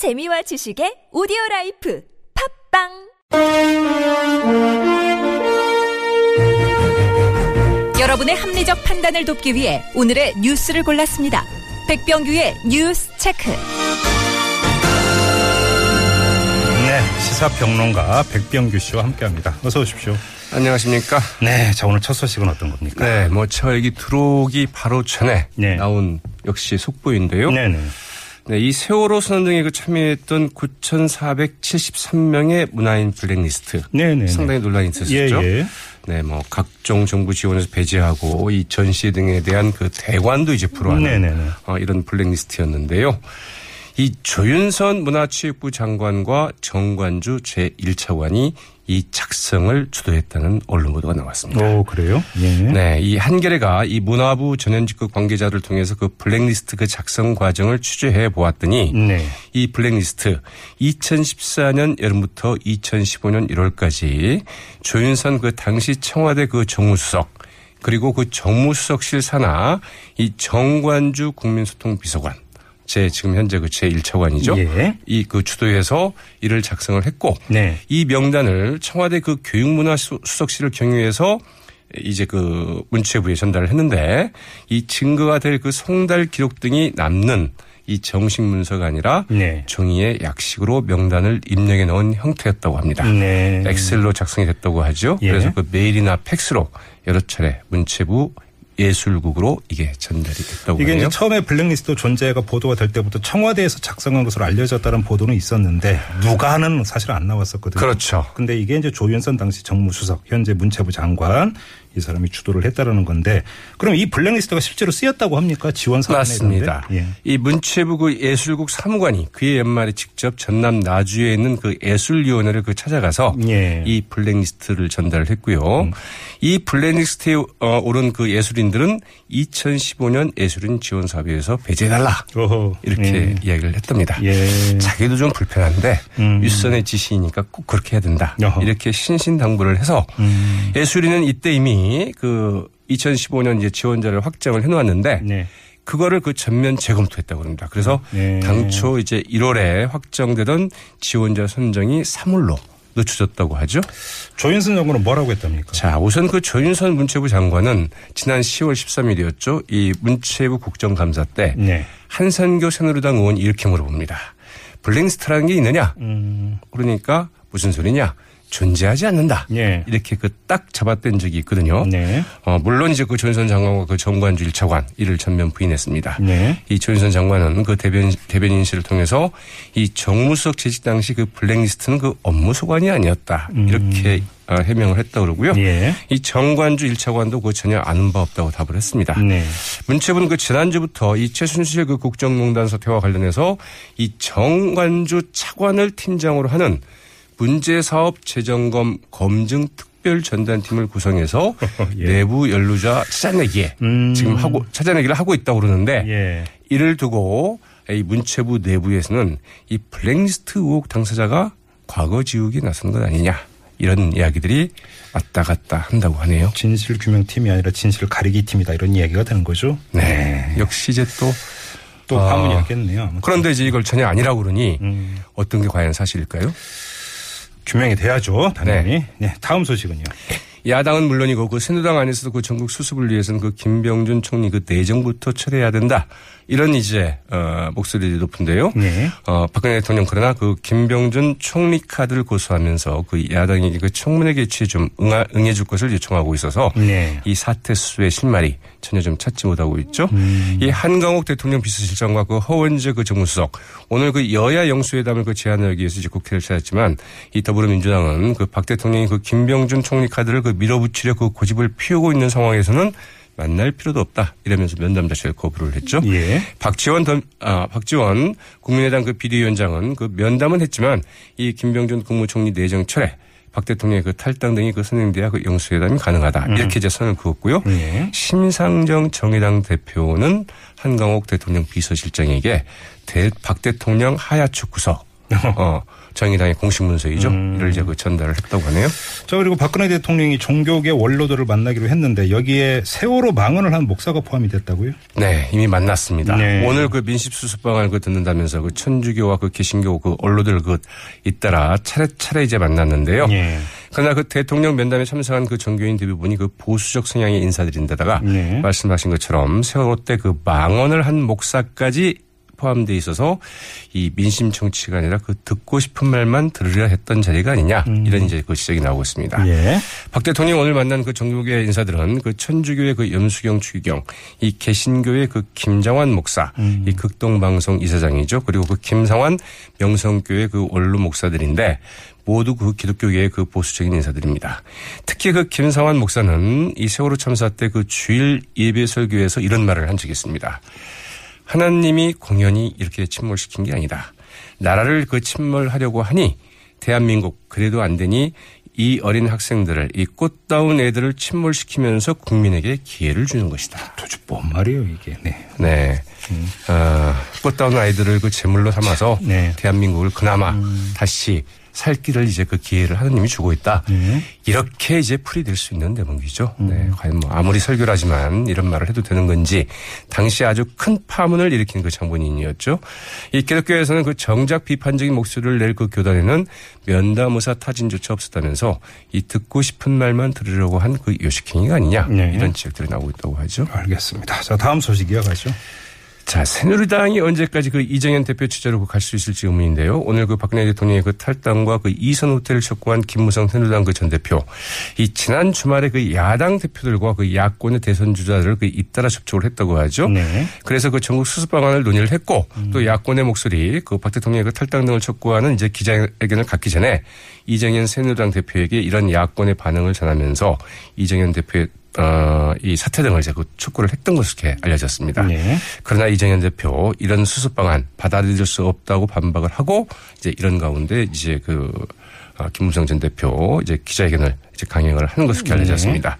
재미와 지식의 오디오 life 팟빵 여러분의 합리적 판단을 돕기 위해 오늘의 뉴스를 골랐습니다. 백병규의 뉴스 체크. 네, 시사평론가 백병규 씨와 함께합니다. 어서 오십시오. 안녕하십니까? 네, 자 오늘 첫 소식은 어떤 겁니까? 네, 뭐 저에게 들어오기 바로 전에 네. 나온 역시 속보인데요. 네 네. 네, 이 세월호 선언 등에 그 참여했던 9,473명의 문화인 블랙리스트. 네네. 상당히 논란이 있었죠. 예, 예. 네, 뭐 각종 정부 지원에서 배제하고 이 전시 등에 대한 그 대관도 이제 불허하는 네네네. 어, 이런 블랙리스트였는데요. 이 조윤선 문화체육부 장관과 정관주 제1차관이 이 작성을 주도했다는 언론 보도가 나왔습니다. 오, 그래요? 예. 네, 이 한겨레가 이 문화부 전현직급 관계자를 통해서 그 블랙리스트 그 작성 과정을 취재해 보았더니 네. 이 블랙리스트 2014년 여름부터 2015년 1월까지 조윤선 그 당시 청와대 그 정무수석 그리고 그 정무수석실 산하 이 정관주 국민소통비서관 제 지금 현재 그 제 1차관이죠. 예. 이그 주도해서 이를 작성을 했고 네. 이 명단을 청와대 그 교육문화 수석실을 경유해서 이제 그 문체부에 전달을 했는데 이 증거가 될그 송달 기록 등이 남는 이 정식 문서가 아니라 네. 종이에 약식으로 명단을 입력해 넣은 형태였다고 합니다. 네. 엑셀로 작성이 됐다고 하죠. 예. 그래서 그 메일이나 팩스로 여러 차례 문체부 예술국으로 이게 전달이 됐다고 이게 하네요. 이제 처음에 블랙리스트 존재가 보도가 될 때부터 청와대에서 작성한 것으로 알려졌다는 보도는 있었는데 누가 하는 사실 안 나왔었거든요. 그렇죠. 근데 이게 이제 조윤선 당시 정무수석, 현재 문체부 장관 이 사람이 주도를 했다라는 건데 그럼 이 블랙리스트가 실제로 쓰였다고 합니까? 지원 사안에 맞습니다. 예. 이 문체부 그 예술국 사무관이 그의 연말에 직접 전남 나주에 있는 그 예술위원회를 그 찾아가서 예. 이 블랙리스트를 전달을 했고요. 이 블랙리스트에 어, 오른 그 예술인들은 2015년 예술인 지원 사업에서 배제해달라 어허. 이렇게 예. 이야기를 했답니다. 예. 자기도 좀 불편한데 음. 윗선의 지시니까 꼭 그렇게 해야 된다. 어허. 이렇게 신신당부를 해서 음. 예술인은 이때 이미 그 2015년 이제 지원자를 확정을 해놓았는데 네. 그거를 그 전면 재검토했다고 합니다. 그래서 네. 당초 이제 1월에 확정되던 지원자 선정이 3월로 늦춰졌다고 하죠. 조윤선 장관은 뭐라고 했답니까? 자, 우선 그 조윤선 문체부 장관은 지난 10월 13일이었죠. 이 문체부 국정감사 때 네. 한선교 새누리당 의원이 이렇게 물어봅니다. 블랙리스트라는 게 있느냐? 음. 그러니까 무슨 소리냐? 존재하지 않는다. 예. 이렇게 그 딱 잡아댄 적이 있거든요. 네. 어, 물론 이제 그 조윤선 장관과 그 정관주 1차관 이를 전면 부인했습니다. 네. 이 조윤선 장관은 그 대변, 대변인실을 통해서 이 정무수석 재직 당시 그 블랙리스트는 그 업무 소관이 아니었다. 이렇게 어, 해명을 했다 그러고요. 음. 예. 이 정관주 1차관도 그 전혀 아는 바 없다고 답을 했습니다. 네. 문체부는 그 지난주부터 이 최순실 그 국정농단 사태와 관련해서 이 정관주 차관을 팀장으로 하는 문제사업 재점검 검증 특별 전단팀을 구성해서 예. 내부 연루자 찾아내기에 음. 지금 하고 찾아내기를 하고 있다고 그러는데 예. 이를 두고 이 문체부 내부에서는 이 블랙리스트 의혹 당사자가 과거 지우기 나선 것 아니냐 이런 이야기들이 왔다 갔다 한다고 하네요. 진실 규명 팀이 아니라 진실 가리기 팀이다 이런 이야기가 되는 거죠. 네. 역시 이제 또 또 아. 파문이었겠네요. 아무튼. 그런데 이제 이걸 전혀 아니라고 그러니 음. 어떤 게 과연 사실일까요? 규명이 돼야죠. 당연히. 네. 다음 소식은요. 야당은 물론이고 그 새누당 안에서도 그 전국 수습을 위해서는 그 김병준 총리 그 내정부터 철회해야 된다. 이런 이제 어 목소리들이 높은데요. 네. 어 박근혜 대통령 그러나 그 김병준 총리 카드를 고수하면서 그 야당이 그 청문회 개최에 좀 응하, 응해줄 것을 요청하고 있어서 네. 이 사태 수의 실마리 전혀 좀 찾지 못하고 있죠. 이 한강옥 대통령 비서실장과 그 허원재 그 정무수석 오늘 그 여야 영수회담을 그 제안하기 위해서 이제 국회를 찾았지만 이 더불어민주당은 그 박 대통령이 그 김병준 총리 카드를 그 밀어붙이려 그 고집을 피우고 있는 상황에서는 만날 필요도 없다 이러면서 면담 자체를 거부를 했죠. 예. 박지원 던, 아, 박지원 국민의당 그 비대위원장은 그 면담은 했지만 이 김병준 국무총리 내정 철회 박 대통령의 그 탈당 등이 그 선행돼야 그 영수회담이 가능하다. 이렇게 이제 선을 그었고요. 예. 심상정 정의당 대표는 한강옥 대통령 비서실장에게 대, 박 대통령 하야축 구석 어, 정의당의 공식 문서이죠. 음. 이를 이제 그 전달을 했다고 하네요. 자 그리고 박근혜 대통령이 종교계 원로들을 만나기로 했는데 여기에 세월호 망언을 한 목사가 포함이 됐다고요? 네, 이미 만났습니다. 네. 오늘 그 민심수습방을 그 듣는다면서 그 천주교와 그 개신교 그 언로들 그 잇따라 차례차례 이제 만났는데요. 예. 그러나 그 대통령 면담에 참석한 그 종교인 대부분이 그 보수적 성향의 인사들인데다가 네. 말씀하신 것처럼 세월호 때 그 망언을 한 목사까지 포함돼 있어서 이 민심 정치가 아니라 그 듣고 싶은 말만 들으려 했던 자리가 아니냐 이런 이제 그 지적이 나오고 있습니다. 음. 예. 박 대통령 오늘 만난 그 종교계 인사들은 그 천주교의 그 염수경 추기경, 이 개신교의 그 김장환 목사, 음. 이 극동방송 이사장이죠. 그리고 그 김상환 명성교의 그 원로 목사들인데 모두 그 기독교계의 그 보수적인 인사들입니다. 특히 그 김상환 목사는 이 세월호 참사 때 그 주일 예배 설교에서 이런 말을 한 적이 있습니다. 하나님이 공연히 이렇게 침몰시킨 게 아니다. 나라를 그 침몰하려고 하니 대한민국 그래도 안 되니 이 어린 학생들을 이 꽃다운 애들을 침몰시키면서 국민에게 기회를 주는 것이다. 도대체 뭔 말이에요 이게? 네. 네. 어, 꽃다운 아이들을 그 제물로 삼아서 네. 대한민국을 그나마 다시 살 길을 이제 그 기회를 하나님이 주고 있다. 네. 이렇게 이제 풀이 될 수 있는 대목이죠. 네. 과연 뭐 아무리 설교라지만 이런 말을 해도 되는 건지 당시 아주 큰 파문을 일으킨 그 장본인이었죠. 이 기독교에서는 그 정작 비판적인 목소리를 낼 그 교단에는 면담의사 타진조차 없었다면서 이 듣고 싶은 말만 들으려고 한 그 요식행위가 아니냐 네. 이런 지적들이 나오고 있다고 하죠. 알겠습니다. 자 다음 소식 이어가죠. 자, 새누리당이 언제까지 그 이정현 대표 취재로 갈 수 있을지 의문인데요. 오늘 그 박근혜 대통령의 그 탈당과 그 이선 후퇴를 촉구한 김무성 새누리당 그 전 대표. 이 지난 주말에 그 야당 대표들과 그 야권의 대선 주자들을 그 잇따라 접촉을 했다고 하죠. 네. 그래서 그 전국 수습 방안을 논의를 했고 또 야권의 목소리 그 박 대통령의 그 탈당 등을 촉구하는 이제 기자회견을 갖기 전에 이정현 새누리당 대표에게 이런 야권의 반응을 전하면서 이정현 대표의 어, 이 사퇴 등을 이제 그 촉구를 했던 것으로 이렇게 알려졌습니다. 네. 그러나 이정현 대표 이런 수습 방안 받아들일 수 없다고 반박을 하고 이제 이런 가운데 이제 그 아, 김무성 전 대표 이제 기자회견을 이제 강행을 하는 것으로 이렇게 알려졌습니다.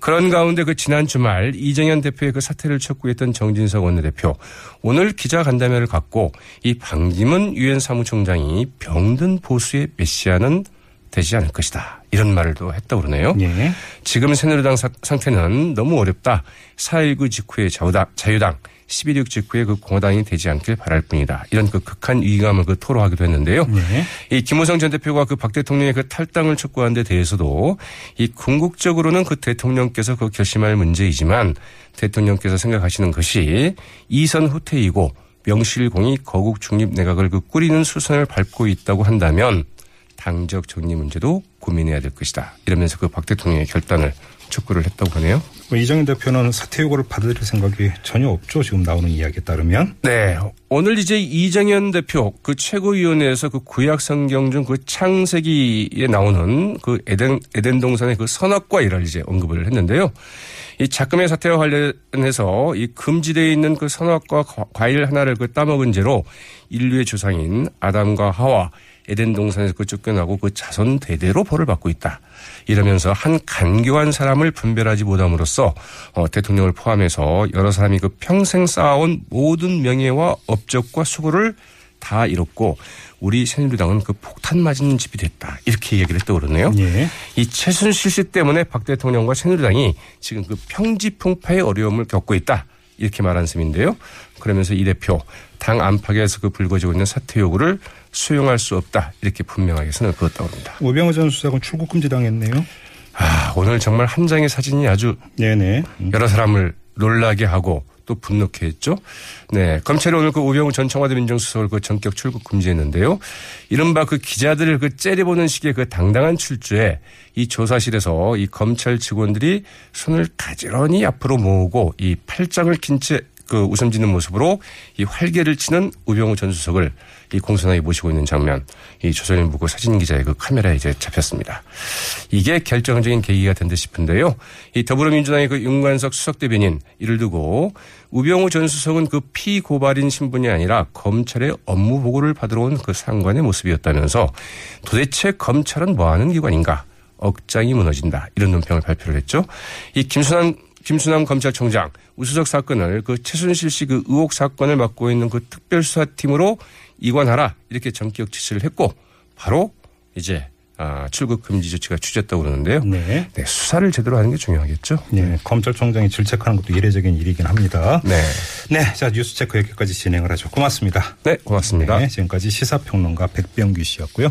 그런 가운데 그 지난 주말 이정현 대표의 그 사퇴를 촉구했던 정진석 원내대표 오늘 기자 간담회를 갖고 이 방기문 유엔 사무총장이 병든 보수의 메시아는 되지 않을 것이다. 이런 또 했다고 그러네요. 예. 지금 새누리당 사- 상태는 너무 어렵다. 4.19 직후에 자유당, 자유당 11.6 직후에 그 공화당이 되지 않길 바랄 뿐이다. 이런 그 극한 위기감을 그 토로하기도 했는데요. 네. 이 김호성 전 대표가 그 박 대통령의 그 탈당을 촉구한 데 대해서도 이 궁극적으로는 그 대통령께서 그 결심할 문제이지만 대통령께서 생각하시는 것이 이선 후퇴이고 명실공히 거국 중립 내각을 그 꾸리는 수선을 밟고 있다고 한다면 당적 정리 문제도 고민해야 될 것이다. 이러면서 그 박 대통령의 결단을 촉구를 했다고 하네요. 뭐 이정현 대표는 사퇴 요구를 받아들일 생각이 전혀 없죠. 지금 나오는 이야기에 따르면. 네. 오늘 이제 이정현 대표 그 최고위원회에서 그 구약 성경 중 그 창세기에 나오는 그 에덴, 에덴 동산의 그 선악과 일을 이제 언급을 했는데요. 이 작금의 사태와 관련해서 이 금지되어 있는 그 선악과 과- 과일 하나를 그 따먹은 죄로 인류의 조상인 아담과 하와 에덴 동산에서 그 쫓겨나고 그 자손 대대로 벌을 받고 있다. 이러면서 한 간교한 사람을 분별하지 못함으로써 어, 대통령을 포함해서 여러 사람이 그 평생 쌓아온 모든 명예와 업적과 수고를 다 잃었고 우리 새누리당은 그 폭탄 맞은 집이 됐다. 이렇게 얘기를 했다고 그러네요. 예. 이 최순실 씨 때문에 박 대통령과 새누리당이 지금 그 평지풍파의 어려움을 겪고 있다. 이렇게 말한 셈인데요. 그러면서 이 대표 당 안팎에서 그 불거지고 있는 사퇴 요구를 수용할 수 없다. 이렇게 분명하게 선을 그었다고 합니다. 우병우 전 수석은 출국 금지 당했네요. 아, 오늘 정말 한 장의 사진이 아주 네네. 음. 여러 사람을 놀라게 하고 또 분노케 했죠. 네. 검찰이 오늘 그 우병우 전 청와대 민정수석을 그 전격 출국 금지했는데요. 이른바 그 기자들을 그 째려보는 식의 그 당당한 출두에 이 조사실에서 이 검찰 직원들이 손을 가지런히 앞으로 모으고 이 팔짱을 낀 채 그 웃음 짓는 모습으로 이 활개를 치는 우병우 전 수석을 이 공손하게 모시고 있는 장면, 이 조선일보 사진 기자의 그 카메라에 이제 잡혔습니다. 이게 결정적인 계기가 된 듯 싶은데요. 이 더불어민주당의 그 윤관석 수석 대변인 이를 두고 우병우 전 수석은 그 피고발인 신분이 아니라 검찰의 업무 보고를 받으러 온 그 상관의 모습이었다면서 도대체 검찰은 뭐 하는 기관인가? 억장이 무너진다. 이런 논평을 발표를 했죠. 이 김순환 김순남 검찰총장 우수석 사건을 그 최순실 씨 그 의혹 사건을 맡고 있는 그 특별수사팀으로 이관하라 이렇게 전격 지시를 했고 바로 이제 아, 출국 금지 조치가 취재했다고 그러는데요. 네. 네, 수사를 제대로 하는 게 중요하겠죠. 네, 검찰총장이 질책하는 것도 이례적인 일이긴 합니다. 네. 네, 자 뉴스 체크 여기까지 진행을 하죠. 고맙습니다. 네, 고맙습니다. 네, 지금까지 시사평론가 백병규 씨였고요.